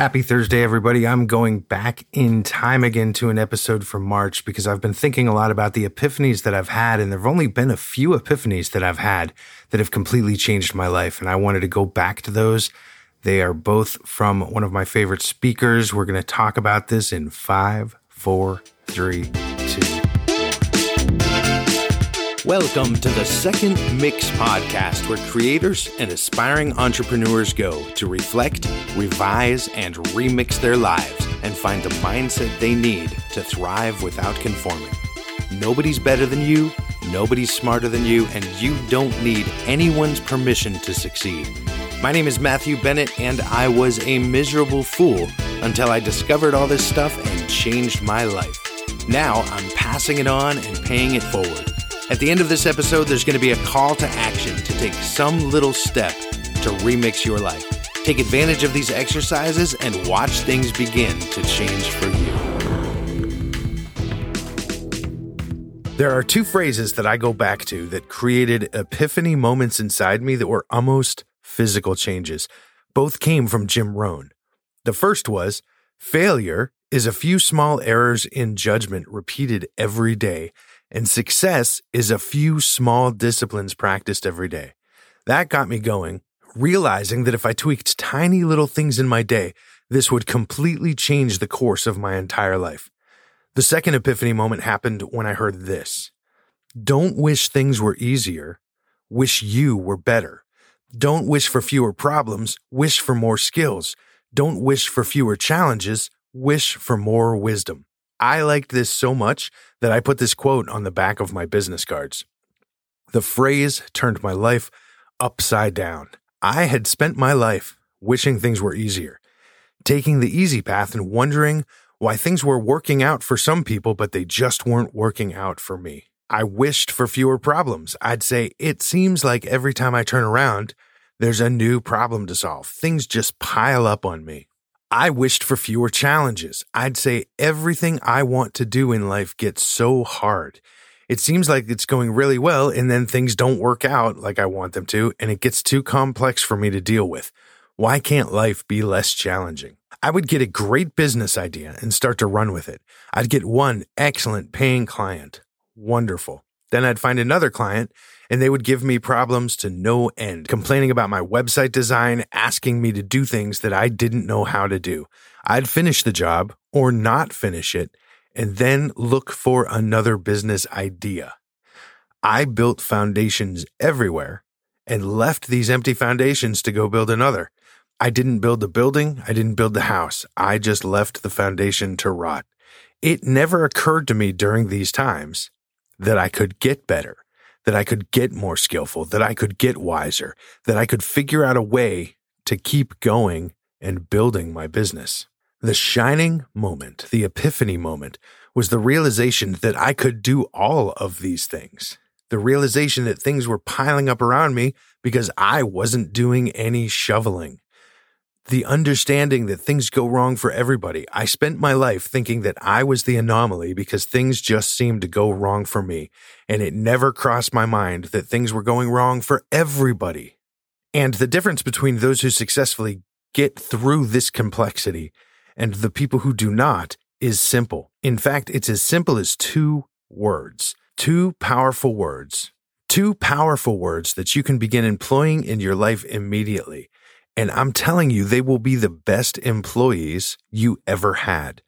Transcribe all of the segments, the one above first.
Happy Thursday, everybody. I'm going back in time again to an episode from March because I've been thinking a lot about the epiphanies that I've had, and there have only been a few epiphanies that I've had that have completely changed my life. And I wanted to go back to those. They are both from one of my favorite speakers. We're going to talk about this in five, four, three, two. Welcome to the Second Mix podcast, where creators and aspiring entrepreneurs go to reflect, revise, and remix their lives and find the mindset they need to thrive without conforming. Nobody's better than you, nobody's smarter than you, and you don't need anyone's permission to succeed. My name is Matthew Bennett, and I was a miserable fool until I discovered all this stuff and changed my life. Now I'm passing it on and paying it forward. At the end of this episode, there's going to be a call to action to take some little step to remix your life. Take advantage of these exercises and watch things begin to change for you. There are two phrases that I go back to that created epiphany moments inside me that were almost physical changes. Both came from Jim Rohn. The first was failure is a few small errors in judgment repeated every day and success is a few small disciplines practiced every day. That got me going, realizing that if I tweaked tiny little things in my day, this would completely change the course of my entire life. The second epiphany moment happened when I heard this. Don't wish things were easier. Wish you were better. Don't wish for fewer problems. Wish for more skills. Don't wish for fewer challenges. Wish for more wisdom. I liked this so much that I put this quote on the back of my business cards. The phrase turned my life upside down. I had spent my life wishing things were easier, taking the easy path and wondering why things were working out for some people, but they just weren't working out for me. I wished for fewer problems. I'd say, it seems like every time I turn around, there's a new problem to solve. Things just pile up on me. I wished for fewer challenges. I'd say everything I want to do in life gets so hard. It seems like it's going really well, and then things don't work out like I want them to, and it gets too complex for me to deal with. Why can't life be less challenging? I would get a great business idea and start to run with it. I'd get one excellent paying client. Wonderful. Then I'd find another client and they would give me problems to no end, complaining about my website design, asking me to do things that I didn't know how to do. I'd finish the job or not finish it and then look for another business idea. I built foundations everywhere and left these empty foundations to go build another. I didn't build the building. I didn't build the house. I just left the foundation to rot. It never occurred to me during these times that I could get better that I could get more skillful, that I could get wiser, that I could figure out a way to keep going and building my business. The shining moment, the epiphany moment, was the realization that I could do all of these things. The realization that things were piling up around me because I wasn't doing any shoveling the understanding that things go wrong for everybody. I spent my life thinking that I was the anomaly because things just seemed to go wrong for me. And it never crossed my mind that things were going wrong for everybody. And the difference between those who successfully get through this complexity and the people who do not is simple. In fact, it's as simple as two words, two powerful words, two powerful words that you can begin employing in your life immediately. And I'm telling you, they will be the best employees you ever had.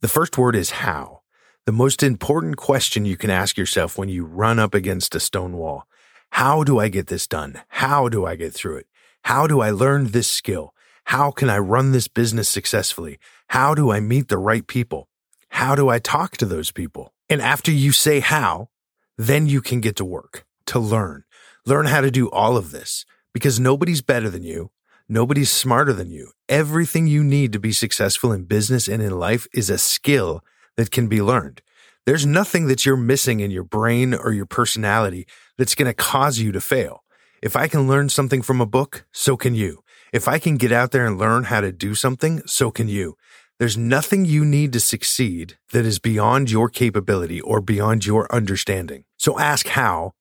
The first word is how. The most important question you can ask yourself when you run up against a stone wall. How do I get this done? How do I get through it? How do I learn this skill? How can I run this business successfully? How do I meet the right people? How do I talk to those people? And after you say how, then you can get to work to learn. Learn how to do all of this because nobody's better than you. Nobody's smarter than you. Everything you need to be successful in business and in life is a skill that can be learned. There's nothing that you're missing in your brain or your personality that's going to cause you to fail. If I can learn something from a book, so can you. If I can get out there and learn how to do something, so can you. There's nothing you need to succeed that is beyond your capability or beyond your understanding. So ask how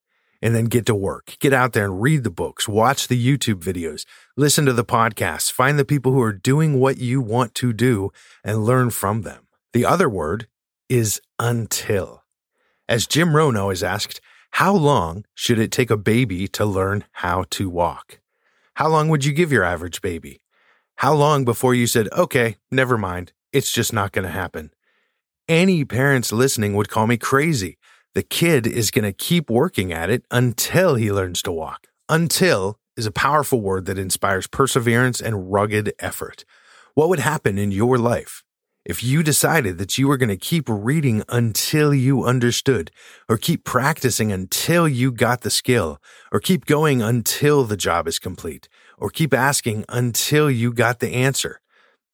and then get to work. Get out there and read the books, watch the YouTube videos, listen to the podcasts, find the people who are doing what you want to do and learn from them. The other word is until. As Jim Rohn always asked, how long should it take a baby to learn how to walk? How long would you give your average baby? How long before you said, okay, never mind, it's just not going to happen? Any parents listening would call me crazy. The kid is going to keep working at it until he learns to walk. Until is a powerful word that inspires perseverance and rugged effort. What would happen in your life if you decided that you were going to keep reading until you understood, or keep practicing until you got the skill, or keep going until the job is complete, or keep asking until you got the answer?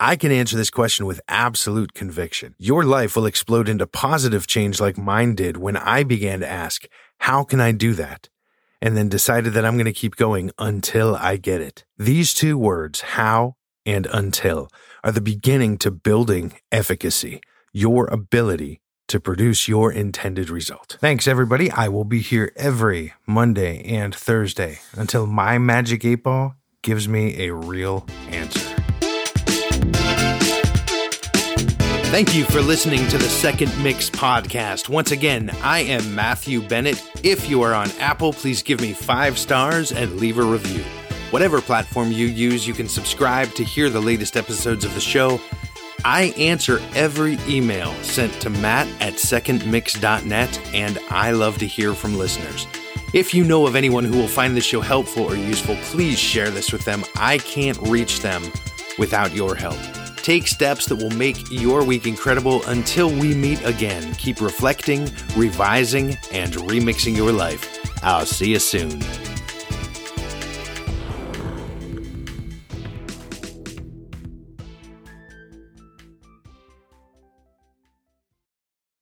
I can answer this question with absolute conviction. Your life will explode into positive change like mine did when I began to ask, How can I do that? And then decided that I'm going to keep going until I get it. These two words, how and until, are the beginning to building efficacy, your ability to produce your intended result. Thanks, everybody. I will be here every Monday and Thursday until my magic eight ball gives me a real answer. Thank you for listening to the Second Mix podcast. Once again, I am Matthew Bennett. If you are on Apple, please give me five stars and leave a review. Whatever platform you use, you can subscribe to hear the latest episodes of the show. I answer every email sent to matt at secondmix.net, and I love to hear from listeners. If you know of anyone who will find this show helpful or useful, please share this with them. I can't reach them without your help. Take steps that will make your week incredible until we meet again. Keep reflecting, revising, and remixing your life. I'll see you soon.